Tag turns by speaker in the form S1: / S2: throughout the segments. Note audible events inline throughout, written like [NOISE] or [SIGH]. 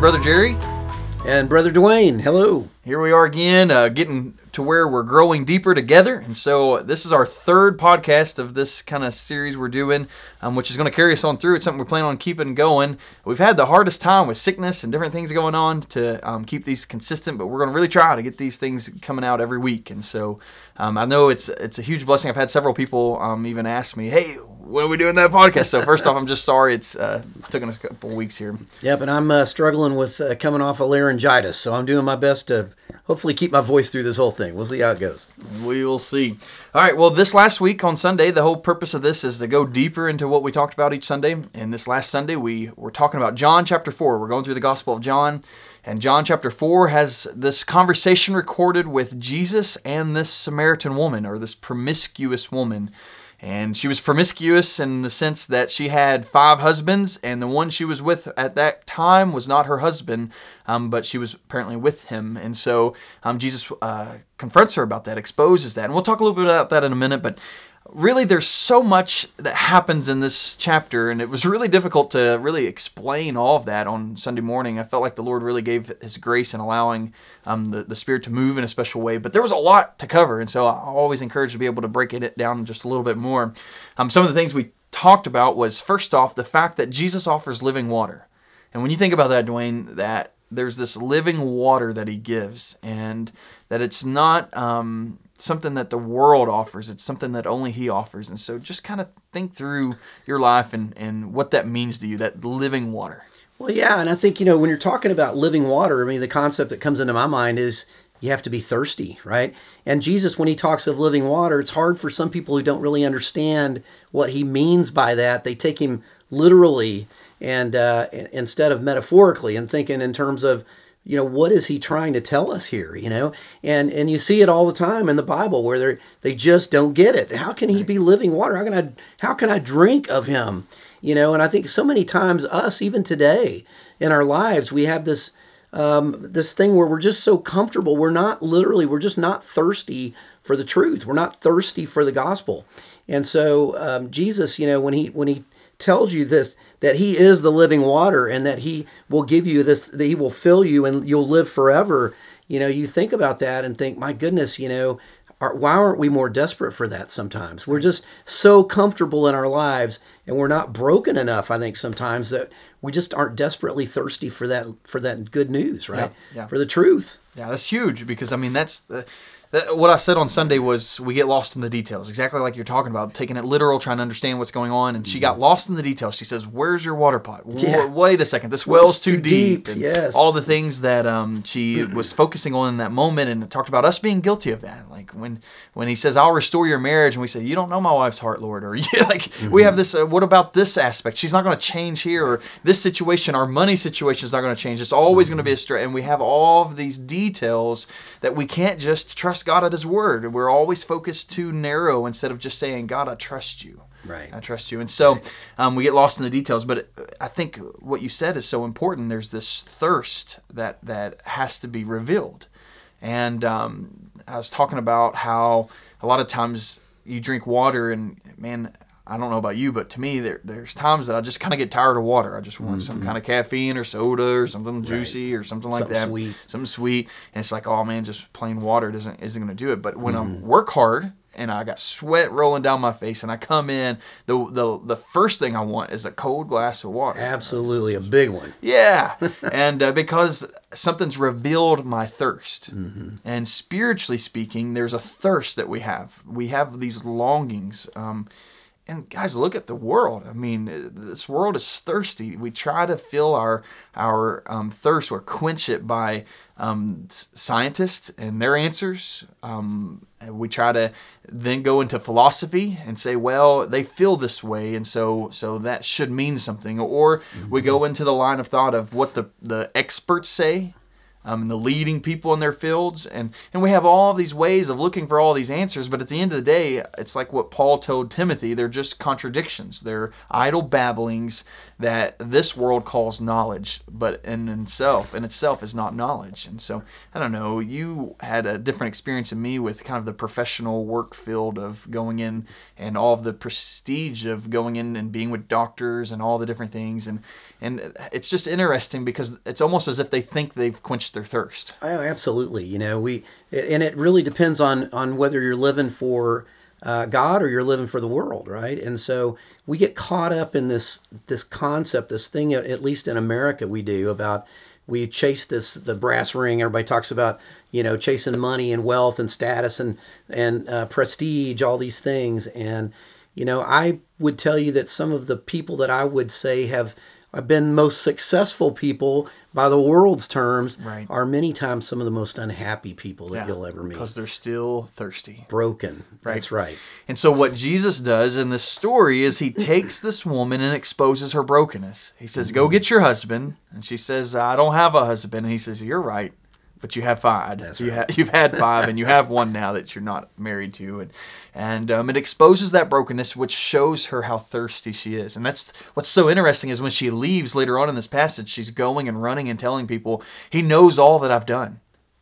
S1: Brother Jerry.
S2: And Brother Dwayne, hello.
S1: Here we are again, uh, getting to where we're growing deeper together. And so this is our third podcast of this kind of series we're doing, um, which is going to carry us on through. It's something we're planning on keeping going. We've had the hardest time with sickness and different things going on to um, keep these consistent, but we're going to really try to get these things coming out every week. And so um, I know it's it's a huge blessing. I've had several people um, even ask me, "Hey, when are we doing that podcast?" So first off, I'm just sorry it's uh, taking us a couple weeks here.
S2: Yep, and I'm uh, struggling with uh, coming off a laryngitis, so I'm doing my best to hopefully keep my voice through this whole thing. We'll see how it goes.
S1: We will see. All right. Well, this last week on Sunday, the whole purpose of this is to go deeper into what we talked about each Sunday. And this last Sunday, we were talking about John chapter 4. We're going through the Gospel of John. And John chapter 4 has this conversation recorded with Jesus and this Samaritan woman, or this promiscuous woman. And she was promiscuous in the sense that she had five husbands, and the one she was with at that time was not her husband, um, but she was apparently with him. And so um, Jesus uh, confronts her about that, exposes that. And we'll talk a little bit about that in a minute, but really there's so much that happens in this chapter and it was really difficult to really explain all of that on sunday morning. I felt like the lord really gave his grace in allowing um, the, the spirit to move in a special way but there was a lot to cover and so i always encourage to be able to break it down just a little bit more. Um, some of the things we talked about was first off the fact that jesus offers living water. And when you think about that dwayne that there's this living water that he gives and that it's not um, something that the world offers. It's something that only He offers. And so just kind of think through your life and, and what that means to you, that living water.
S2: Well, yeah. And I think, you know, when you're talking about living water, I mean, the concept that comes into my mind is you have to be thirsty, right? And Jesus, when he talks of living water, it's hard for some people who don't really understand what he means by that. They take him literally and uh, instead of metaphorically and thinking in terms of you know what is he trying to tell us here you know? And and you see it all the time in the bible where they they just don't get it. How can he be living water? How can i how can i drink of him? You know and i think so many times us even today in our lives we have this um, this thing where we're just so comfortable. We're not literally we're just not thirsty for the truth. We're not thirsty for the gospel. And so um, jesus you know when he when he tells you this that he is the living water and that he will give you this that he will fill you and you'll live forever. You know you think about that and think my goodness you know are, why aren't we more desperate for that sometimes? We're just so comfortable in our lives and we're not broken enough i think sometimes that we just aren't desperately thirsty for that for that good news right?
S1: Yeah, yeah.
S2: for the truth.
S1: Yeah that's huge because i mean that's the what I said on Sunday was we get lost in the details, exactly like you're talking about, taking it literal, trying to understand what's going on. And she got mm-hmm. lost in the details. She says, "Where's your water pot? Yeah. Wait a second, this well's too, too, deep."
S2: deep. yes,
S1: all the things that um, she was focusing on in that moment, and talked about us being guilty of that. Like when when he says, "I'll restore your marriage," and we say, "You don't know my wife's heart, Lord," or [LAUGHS] yeah, like mm-hmm. we have this. Uh, what about this aspect? She's not going to change here, or this situation, our money situation is not going to change. It's always mm-hmm. going to be a straight. And we have all of these details that we can't just trust God at His word word. We're always focused too narrow instead of just saying, God, I trust you.
S2: Right.
S1: I trust you. And so right. um, we get lost in the details. But I think what you said is so important. There's this thirst that, that has to be revealed. And um, I was talking about how a lot of times you drink water and, man, I don't know about you, but to me, there, there's times that I just kind of get tired of water. I just want mm-hmm. some kind of caffeine or soda or something juicy or something like
S2: something
S1: that,
S2: sweet.
S1: something sweet. And it's like, oh man, just plain water doesn't isn't going to do it. But when mm-hmm. I work hard and I got sweat rolling down my face and I come in, the the the first thing I want is a cold glass of water.
S2: Absolutely, a big one.
S1: Yeah, [LAUGHS] and uh, because something's revealed my thirst, mm-hmm. and spiritually speaking, there's a thirst that we have. We have these longings. Um, and guys, look at the world. I mean, this world is thirsty. We try to fill our our um, thirst or quench it by um, scientists and their answers. Um, we try to then go into philosophy and say, well, they feel this way, and so so that should mean something. Or mm-hmm. we go into the line of thought of what the the experts say um, and the leading people in their fields. And, and we have all these ways of looking for all these answers, but at the end of the day, it's like what Paul told Timothy they're just contradictions. They're idle babblings that this world calls knowledge, but in itself, in itself is not knowledge. And so, I don't know, you had a different experience than me with kind of the professional work field of going in and all of the prestige of going in and being with doctors and all the different things. And, and it's just interesting because it's almost as if they think they've quenched their thirst.
S2: Oh, absolutely. You know, we, and it really depends on, on whether you're living for, uh, God or you're living for the world, right? And so we get caught up in this this concept, this thing. At least in America, we do about we chase this the brass ring. Everybody talks about you know chasing money and wealth and status and and uh, prestige, all these things. And you know, I would tell you that some of the people that I would say have have been most successful people by the world's terms
S1: right.
S2: are many times some of the most unhappy people that yeah, you'll ever meet.
S1: because they're still thirsty.
S2: Broken. Right. that's right.
S1: And so what jesus does in this story is he takes this woman and exposes her brokenness. He says go get your husband. And she says i don't have a husband. And he says you're right but you have five.
S2: That's
S1: you
S2: right.
S1: ha- you've had five, and you have [LAUGHS] one now that you're not married to, and and um, it exposes that brokenness, which shows her how thirsty she is. And that's what's so interesting is when she leaves later on in this passage, she's going and running and telling people, "He knows all that I've done."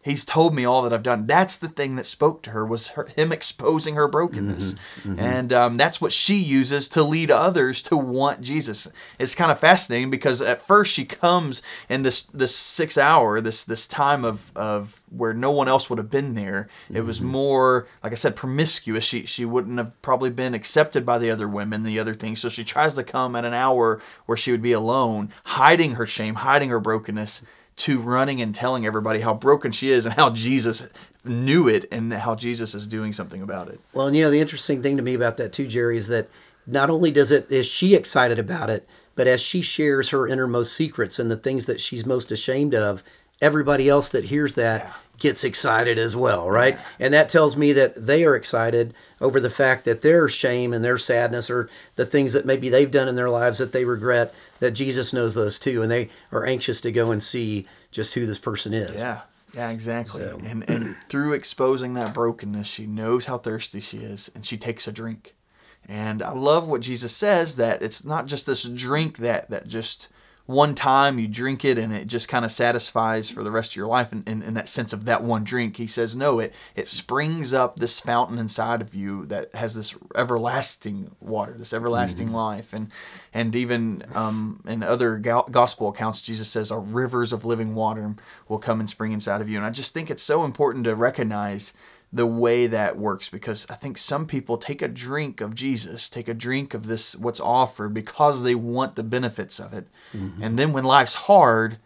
S1: He's told me all that I've done. That's the thing that spoke to her was her, him exposing her brokenness, mm-hmm, mm-hmm. and um, that's what she uses to lead others to want Jesus. It's kind of fascinating because at first she comes in this this six hour this this time of of where no one else would have been there. It mm-hmm. was more like I said promiscuous. She she wouldn't have probably been accepted by the other women, the other things. So she tries to come at an hour where she would be alone, hiding her shame, hiding her brokenness to running and telling everybody how broken she is and how Jesus knew it and how Jesus is doing something about it.
S2: Well, and you know the interesting thing to me about that too, Jerry, is that not only does it is she excited about it, but as she shares her innermost secrets and the things that she's most ashamed of, everybody else that hears that yeah. gets excited as well, right? Yeah. And that tells me that they are excited over the fact that their shame and their sadness or the things that maybe they've done in their lives that they regret that Jesus knows those too, and they are anxious to go and see just who this person is.
S1: Yeah. Yeah, exactly. So. And and through exposing that brokenness, she knows how thirsty she is and she takes a drink. And I love what Jesus says that it's not just this drink that that just one time you drink it and it just kind of satisfies for the rest of your life and, in, in, that sense of that one drink he says no it it springs up this fountain inside of you that has this everlasting water this everlasting mm-hmm. life and and even um, in other gospel accounts jesus says our rivers of living water will come and spring inside of you and i just think it's so important to recognize the way that works because I think some people take a drink of Jesus, take a drink of this what's offered because they want the benefits of it. Mm-hmm. And then when life's hard,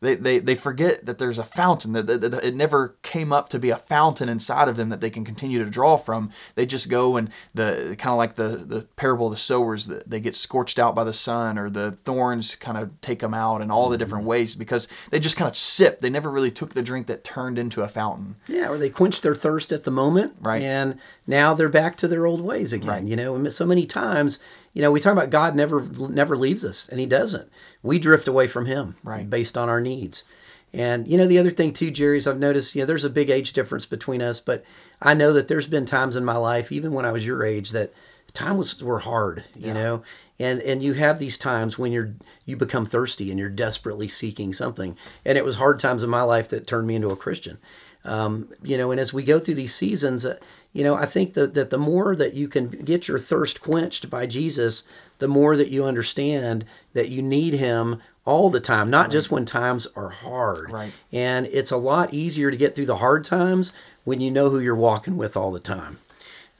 S1: they, they, they forget that there's a fountain that, that, that, it never came up to be a fountain inside of them that they can continue to draw from. They just go and the kind of like the the parable of the sowers that they get scorched out by the sun or the thorns kind of take them out in all the different mm-hmm. ways because they just kind of sip. They never really took the drink that turned into a fountain.
S2: Yeah or they quenched their thirst at the moment
S1: right.
S2: and now they're back to their old ways again
S1: right.
S2: you know? So many times you know, we talk about God never never leaves us, and He doesn't. We drift away from Him,
S1: right.
S2: based on our needs. And you know, the other thing too, Jerry, is I've noticed, you know, there's a big age difference between us, but I know that there's been times in my life, even when I was your age, that time was were hard, you yeah. know, and and you have these times when you're you become thirsty and you're desperately seeking something, and it was hard times in my life that turned me into a Christian. Um, you know, and as we go through these seasons, uh, you know, I think that, that the more that you can get your thirst quenched by Jesus, the more that you understand that you need Him all the time, not right. just when times are hard.
S1: Right.
S2: And it's a lot easier to get through the hard times when you know who you're walking with all the time.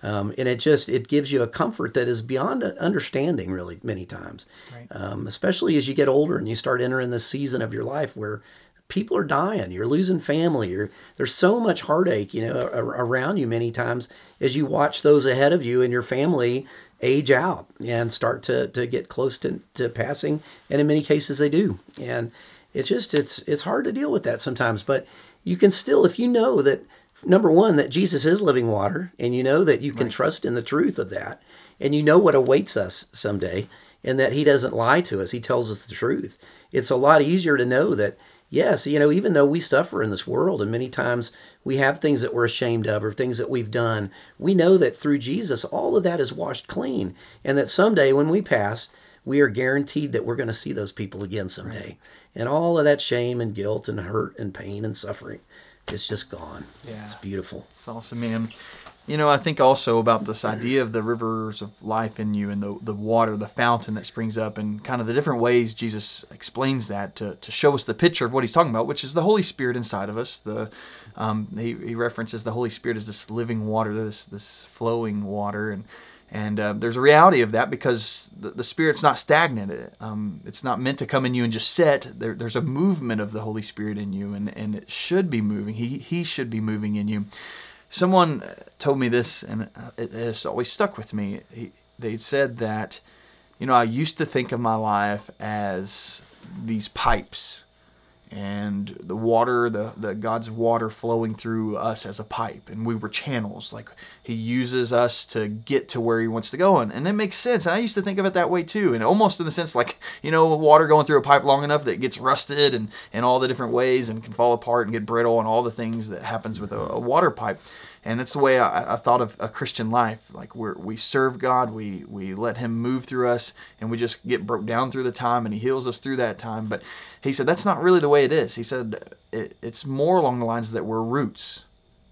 S2: Um, and it just it gives you a comfort that is beyond understanding really many times
S1: right.
S2: um, especially as you get older and you start entering this season of your life where people are dying. You're losing family. You're, there's so much heartache, you know, around you many times as you watch those ahead of you and your family age out and start to, to get close to, to passing. And in many cases they do. And it's just, it's, it's hard to deal with that sometimes, but you can still, if you know that number one, that Jesus is living water and you know that you can right. trust in the truth of that and you know what awaits us someday and that he doesn't lie to us. He tells us the truth. It's a lot easier to know that yes, you know, even though we suffer in this world and many times we have things that we're ashamed of or things that we've done, we know that through Jesus, all of that is washed clean. And that someday when we pass, we are guaranteed that we're going to see those people again someday. Right. And all of that shame and guilt and hurt and pain and suffering is just gone. Yeah. It's beautiful.
S1: It's awesome, man. You know, I think also about this idea of the rivers of life in you and the, the water, the fountain that springs up, and kind of the different ways Jesus explains that to, to show us the picture of what he's talking about, which is the Holy Spirit inside of us. The um, he, he references the Holy Spirit as this living water, this this flowing water, and and uh, there's a reality of that because the, the Spirit's not stagnant. Um, it's not meant to come in you and just sit. There, there's a movement of the Holy Spirit in you, and, and it should be moving. He, he should be moving in you. Someone uh, told me this, and uh, it has always stuck with me. He, they said that, you know, I used to think of my life as these pipes and the water the, the god's water flowing through us as a pipe. And we were channels. Like he uses us to get to where he wants to go. And, and it makes sense. I used to think of it that way too. And almost in the sense like you know water going through a pipe long enough that it gets rusted and, and all the different ways and can fall apart and get brittle and all the things that happens with a, a water pipe and it's the way I, I, thought of a Christian life. Like we we serve God, we we let Him move through us, and we just get broke down through the time, and He heals us through that time. But He said that's not really the way it is. He said it, it's more along the lines that we're roots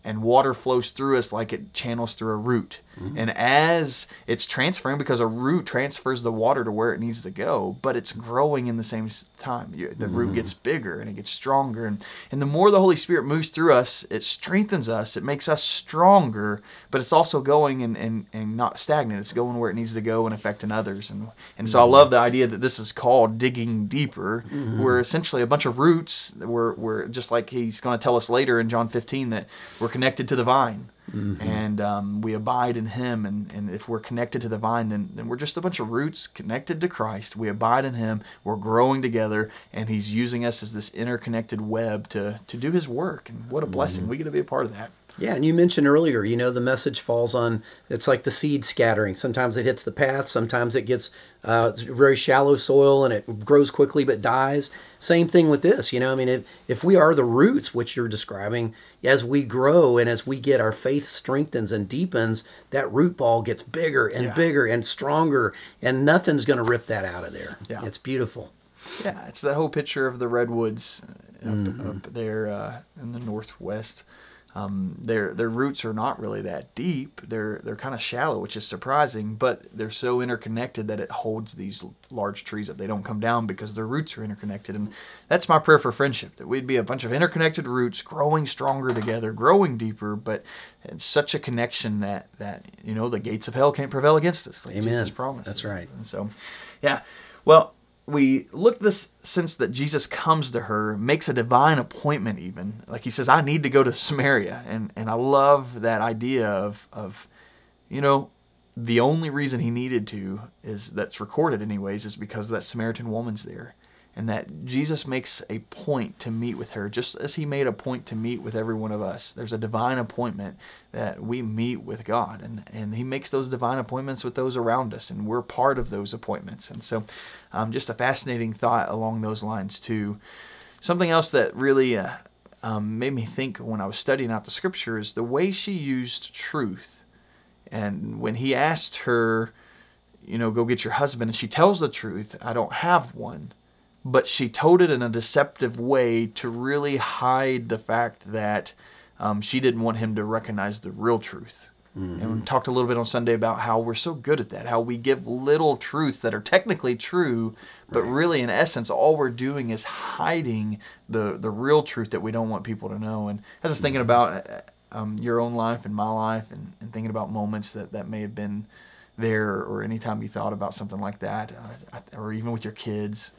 S1: and water flows through us like it channels through a root. Mm-hmm. And as it's transferring, because a root transfers the water to where it needs to go, but it's growing in the same time. the mm-hmm. root gets bigger and it gets stronger. And, and the more the Holy Spirit moves through us, it strengthens us, it makes us stronger, but it's also going and, and, and not stagnant. It's going where it needs to go and affecting others. And, and so mm-hmm. I love the idea that this is called digging deeper. Mm-hmm. We're essentially a bunch of roots. We're, we're just like he's going to tell us later in John 15 that we're connected to the vine. Mm-hmm. And um, we abide in Him. And, and if we're connected to the vine, then, then we're just a bunch of roots connected to Christ. We abide in Him. We're growing together. And He's using us as this interconnected web to, to do His work. And what a blessing. Mm-hmm. We get to be a part of that.
S2: Yeah, and you mentioned earlier, you know, the message falls on, it's like the seed scattering. Sometimes it hits the path, sometimes it gets uh, very shallow soil and it grows quickly but dies. Same thing with this, you know, I mean, if, if we are the roots, which you're describing, as we grow and as we get our faith strengthens and deepens, that root ball gets bigger and yeah. bigger and stronger, and nothing's going to rip that out of there. Yeah. It's beautiful.
S1: Yeah, it's that whole picture of the redwoods up, mm-hmm. up there uh, in the northwest um, their their roots are not really that deep. They're they're kind of shallow, which is surprising, but they're so interconnected that it holds these large trees up. They don't come down because their roots are interconnected, and that's my prayer for friendship that we'd be a bunch of interconnected roots, growing stronger together, growing deeper, but it's such a connection that that you know the gates of hell can't prevail against us, like Amen. Jesus promised.
S2: That's right.
S1: And so, yeah, well we look this sense that Jesus comes to her, makes a divine appointment even. Like he says, I need to go to Samaria. And and I love that idea of of, you know, the only reason he needed to is that's recorded anyways, is because that Samaritan woman's there and that Jesus makes a point to meet with her, just as he made a point to meet with every one of us. There's a divine appointment that we meet with God, and, and he makes those divine appointments with those around us, and we're part of those appointments. And so, um, just a fascinating thought along those lines, too. Something else that really uh, um, made me think when I was studying out the scriptures, the way she used truth. And when he asked her, you know, go get your husband, and she tells the truth, I don't have one but she told it in a deceptive way to really hide the fact that um, she didn't want him to recognize the real truth. Mm-hmm. And we talked a little bit on Sunday about how we're so good at that, how we give little truths that are technically true, but right. really, in essence, all we're doing is hiding the, the real truth that we don't want people to know. And as I was thinking mm-hmm. about uh, um, your own life and my life, and, and thinking about moments that, that may have been there, or anytime you thought about something like that, uh, or even with your kids,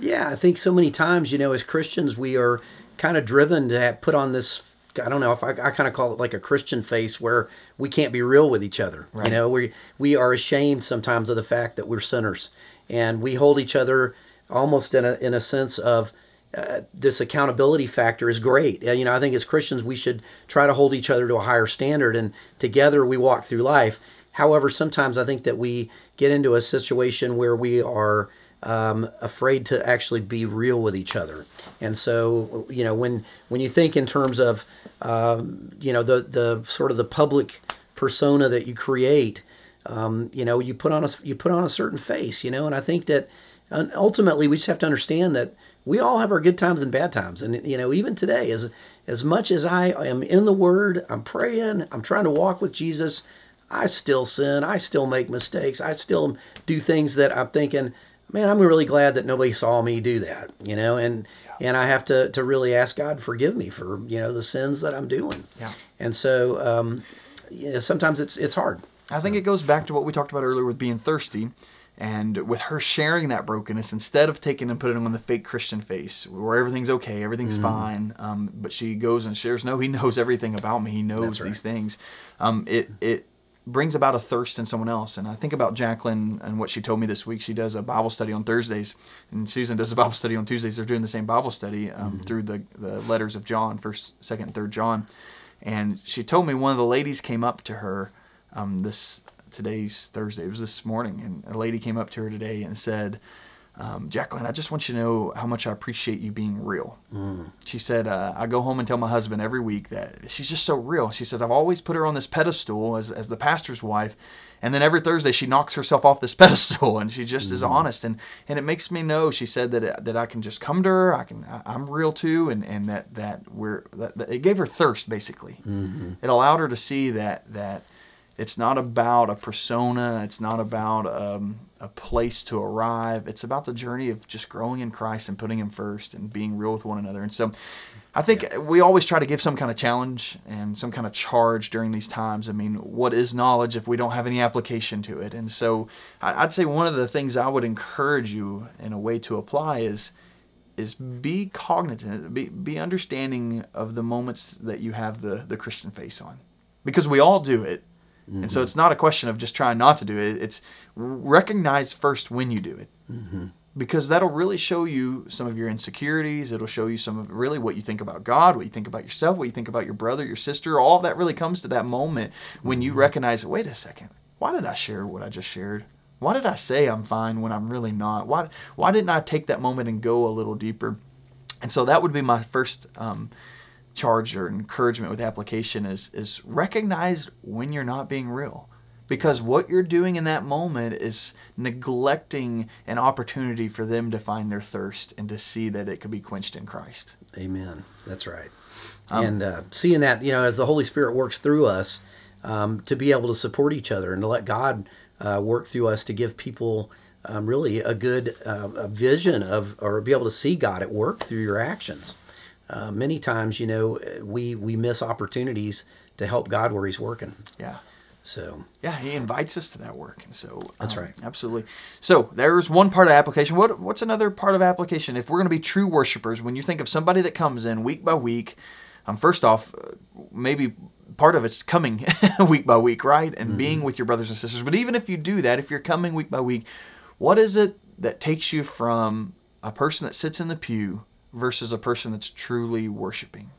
S2: yeah, I think so many times, you know, as Christians, we are kind of driven to put on this. I don't know if I, I kind of call it like a Christian face where we can't be real with each other. Right. You know, we we are ashamed sometimes of the fact that we're sinners, and we hold each other almost in a in a sense of uh, this accountability factor is great. Uh, you know, I think as Christians we should try to hold each other to a higher standard, and together we walk through life. However, sometimes I think that we get into a situation where we are um, afraid to actually be real with each other. And so, you know, when when you think in terms of, um, you know, the the sort of the public persona that you create, um, you know, you put on a you put on a certain face, you know, and I think that ultimately we just have to understand that we all have our good times and bad times, and you know, even today, as as much as I am in the Word, I'm praying, I'm trying to walk with Jesus. I still sin. I still make mistakes. I still do things that I'm thinking, man, I'm really glad that nobody saw me do that, you know, and yeah. and I have to to really ask God forgive me for you know the sins that I'm doing.
S1: Yeah.
S2: And so, um, you know, sometimes it's it's hard.
S1: I think it goes back to what we talked about earlier with being thirsty. And with her sharing that brokenness, instead of taking and putting on the fake Christian face where everything's okay, everything's mm. fine, um, but she goes and shares, no, he knows everything about me. He knows right. these things. Um, it, it brings about a thirst in someone else. And I think about Jacqueline and what she told me this week. She does a Bible study on Thursdays, and Susan does a Bible study on Tuesdays. They're doing the same Bible study um, mm-hmm. through the, the letters of John, first, second, third John. And she told me one of the ladies came up to her um, this today's Thursday. It was this morning, and a lady came up to her today and said, um, Jacqueline, I just want you to know how much I appreciate you being real. Mm. She said, uh, I go home and tell my husband every week that she's just so real. She said, I've always put her on this pedestal as, as the pastor's wife. And then every Thursday she knocks herself off this [LAUGHS] pedestal and she just mm. is honest. And, and it makes me know, she said that, that I can just come to her. I can, I, am real too. And, and that, that we're, that, that it gave her thirst basically. Mm-hmm. It allowed her to see that, that, it's not about a persona. It's not about um, a place to arrive. It's about the journey of just growing in Christ and putting Him first and being real with one another. And so I think yeah. we always try to give some kind of challenge and some kind of charge during these times. I mean, what is knowledge if we don't have any application to it? And so I'd say one of the things I would encourage you in a way to apply is is be cognizant, be, be understanding of the moments that you have the, the Christian face on. Because we all do it Mm-hmm. And so it's not a question of just trying not to do it. It's recognize first when you do it. Mm-hmm. Because that'll really show you some of your insecurities. It'll show you some of really what you think about God, what you think about yourself, what you think about your brother, your sister. All of that really comes to that moment when you mm-hmm. recognize, wait a second, why did I share what I just shared? Why did I say I'm fine when I'm really not? Why, why didn't I take that moment and go a little deeper? And so that would be my first um, charge or encouragement with application is is recognize when you're not being real because what you're doing in that moment is neglecting an opportunity for them to find their thirst and to see that it could be quenched in Christ.
S2: Amen. That's right. Um, and uh, seeing that, you know, as the Holy Spirit works through us, um, to be able to support each other and to let God uh, work through us to give people um, really a good uh, a vision of, or be able to see God at work through your actions uh, many times, you know, we we miss opportunities to help God where He's working.
S1: Yeah.
S2: So
S1: yeah, He invites us to that work, and so
S2: that's um, right.
S1: Absolutely. So there's one part of application. What what's another part of application? If we're going to be true worshipers, when you think of somebody that comes in week by week, um, first off, uh, maybe part of it's coming [LAUGHS] week by week, right, and mm-hmm. being with your brothers and sisters. But even if you do that, if you're coming week by week, what is it that takes you from a person that sits in the pew versus a person that's truly worshiping?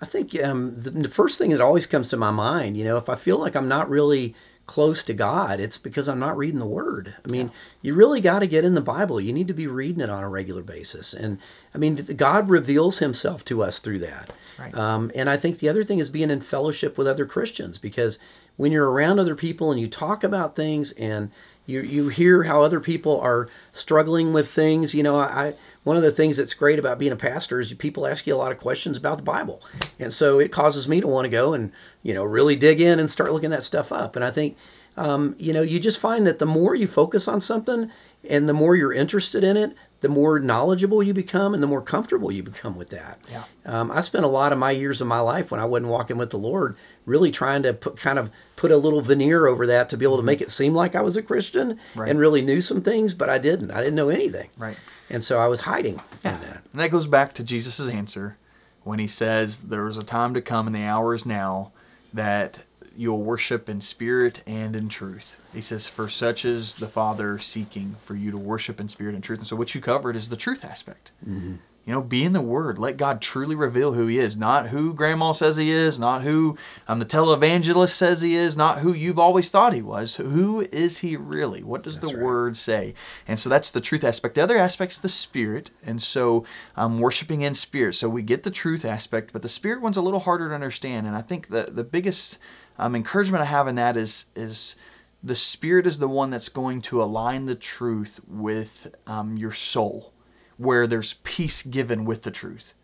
S2: I think um, the, the, first thing that always comes to my mind, you know, if I feel like I'm not really close to God, it's because I'm not reading the Word. I mean, yeah. you really got to get in the Bible. You need to be reading it on a regular basis. And I mean, God reveals Himself to us through that. Right. Um, and I think the other thing is being in fellowship with other Christians because when you're around other people and you talk about things and you you hear how other people are struggling with things, you know, I one of the things that's great about being a pastor is people ask you a lot of questions about the Bible. And so it causes me to want to go and, you know, really dig in and start looking that stuff up. And I think, um, you know, you just find that the more you focus on something and the more you're interested in it, the more knowledgeable you become and the more comfortable you become with that.
S1: Yeah.
S2: Um, I spent a lot of my years of my life when I wasn't walking with the Lord really trying to put kind of put a little veneer over that to be able to make it seem like I was a Christian right. and really knew some things, but I didn't. I didn't know anything.
S1: Right.
S2: And so I was hiding yeah. in that.
S1: And that goes back to Jesus' answer when he says, There is a time to come, and the hour is now, that you'll worship in spirit and in truth. He says, For such is the Father seeking for you to worship in spirit and truth. And so what you covered is the truth aspect. Mm-hmm. You know, be in the Word. Let God truly reveal who He is, not who Grandma says He is, not who um, the televangelist says He is, not who you've always thought He was. Who is He really? What does
S2: That's
S1: the
S2: right.
S1: Word say? And so that's the truth aspect. The other aspect's the Spirit, and so um, worshiping in Spirit. So we get the truth aspect, but the Spirit one's a little harder to understand. And I think the the biggest um, encouragement I have in that is is the Spirit is the one that's going to align the truth with um, your soul where there's peace given with the truth.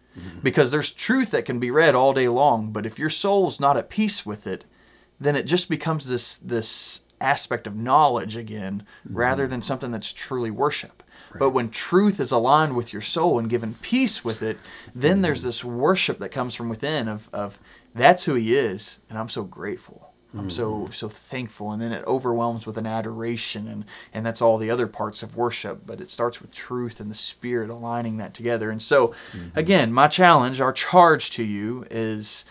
S1: Because there's truth that can be read all day long, but if your soul's not at peace with it, then it just becomes this this aspect of knowledge again rather than something that's truly worship. But when truth is aligned with your soul and given peace with it, then mm-hmm. there's this worship that comes from within of, of that's who he is, and I'm so grateful. I'm so mm-hmm. so thankful, and then it overwhelms with an adoration, and and that's all the other parts of worship. But it starts with truth and the Spirit aligning that together. And so, mm-hmm. again, my challenge, our charge to you is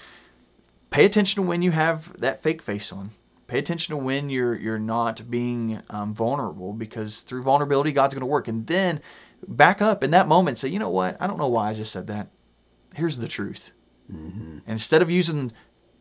S1: pay attention to when you have that fake face on. Pay attention to when you're you're not being um, vulnerable, because through vulnerability, God's going to work. And then back up in that moment, say, you know what? I don't know why I just said that. Here's the truth. And instead of using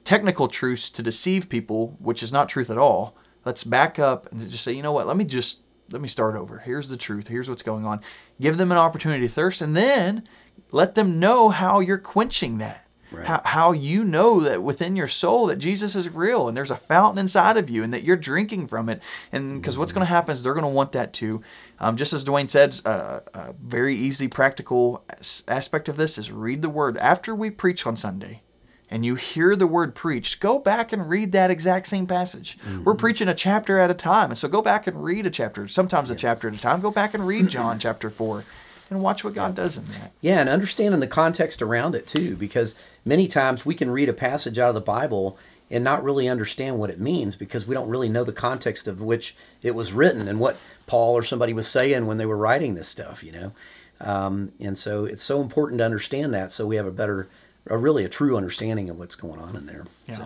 S1: technical truths to deceive people, which is not truth at all, let's back up and just say, you know what? Let me just let me start over. Here's the truth. Here's what's going on. Give them an opportunity to thirst, and then let them know how you're quenching that.
S2: Right.
S1: How, how you know that within your soul that Jesus is real and there's a fountain inside of you and that you're drinking from it. And because what's going to happen is they're going to want that too. Um, just as Dwayne said, uh, a very easy, practical aspect of this is read the word. After we preach on Sunday, and you hear the word preached, go back and read that exact same passage. We're preaching a chapter at a time. And so go back and read a chapter, sometimes a chapter at a time. Go back and read John chapter 4 and watch what God does in that.
S2: Yeah, and understanding the context around it too, because many times we can read a passage out of the Bible and not really understand what it means because we don't really know the context of which it was written and what Paul or somebody was saying when they were writing this stuff, you know. Um, and so it's so important to understand that so we have a better, a really a true understanding of what's going on in there. So,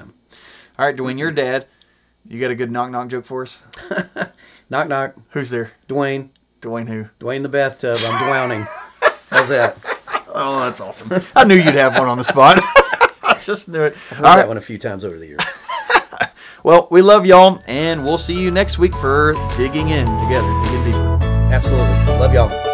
S1: All right, Dwayne, you're dad. You got a good knock knock joke for us? [LAUGHS]
S2: knock knock,
S1: Who's there?
S2: Dwayne,
S1: Dwayne who?
S2: Dwayne the bathtub. I'm drowning. How's that?
S1: Oh, that's awesome. [LAUGHS] I knew you'd have one on the spot. I [LAUGHS] just knew it.
S2: I've
S1: All
S2: heard that
S1: right.
S2: one a few times over the years. [LAUGHS]
S1: Well, we love y'all, and we'll see you next week for digging in together, digging deeper.
S2: Absolutely. Love y'all.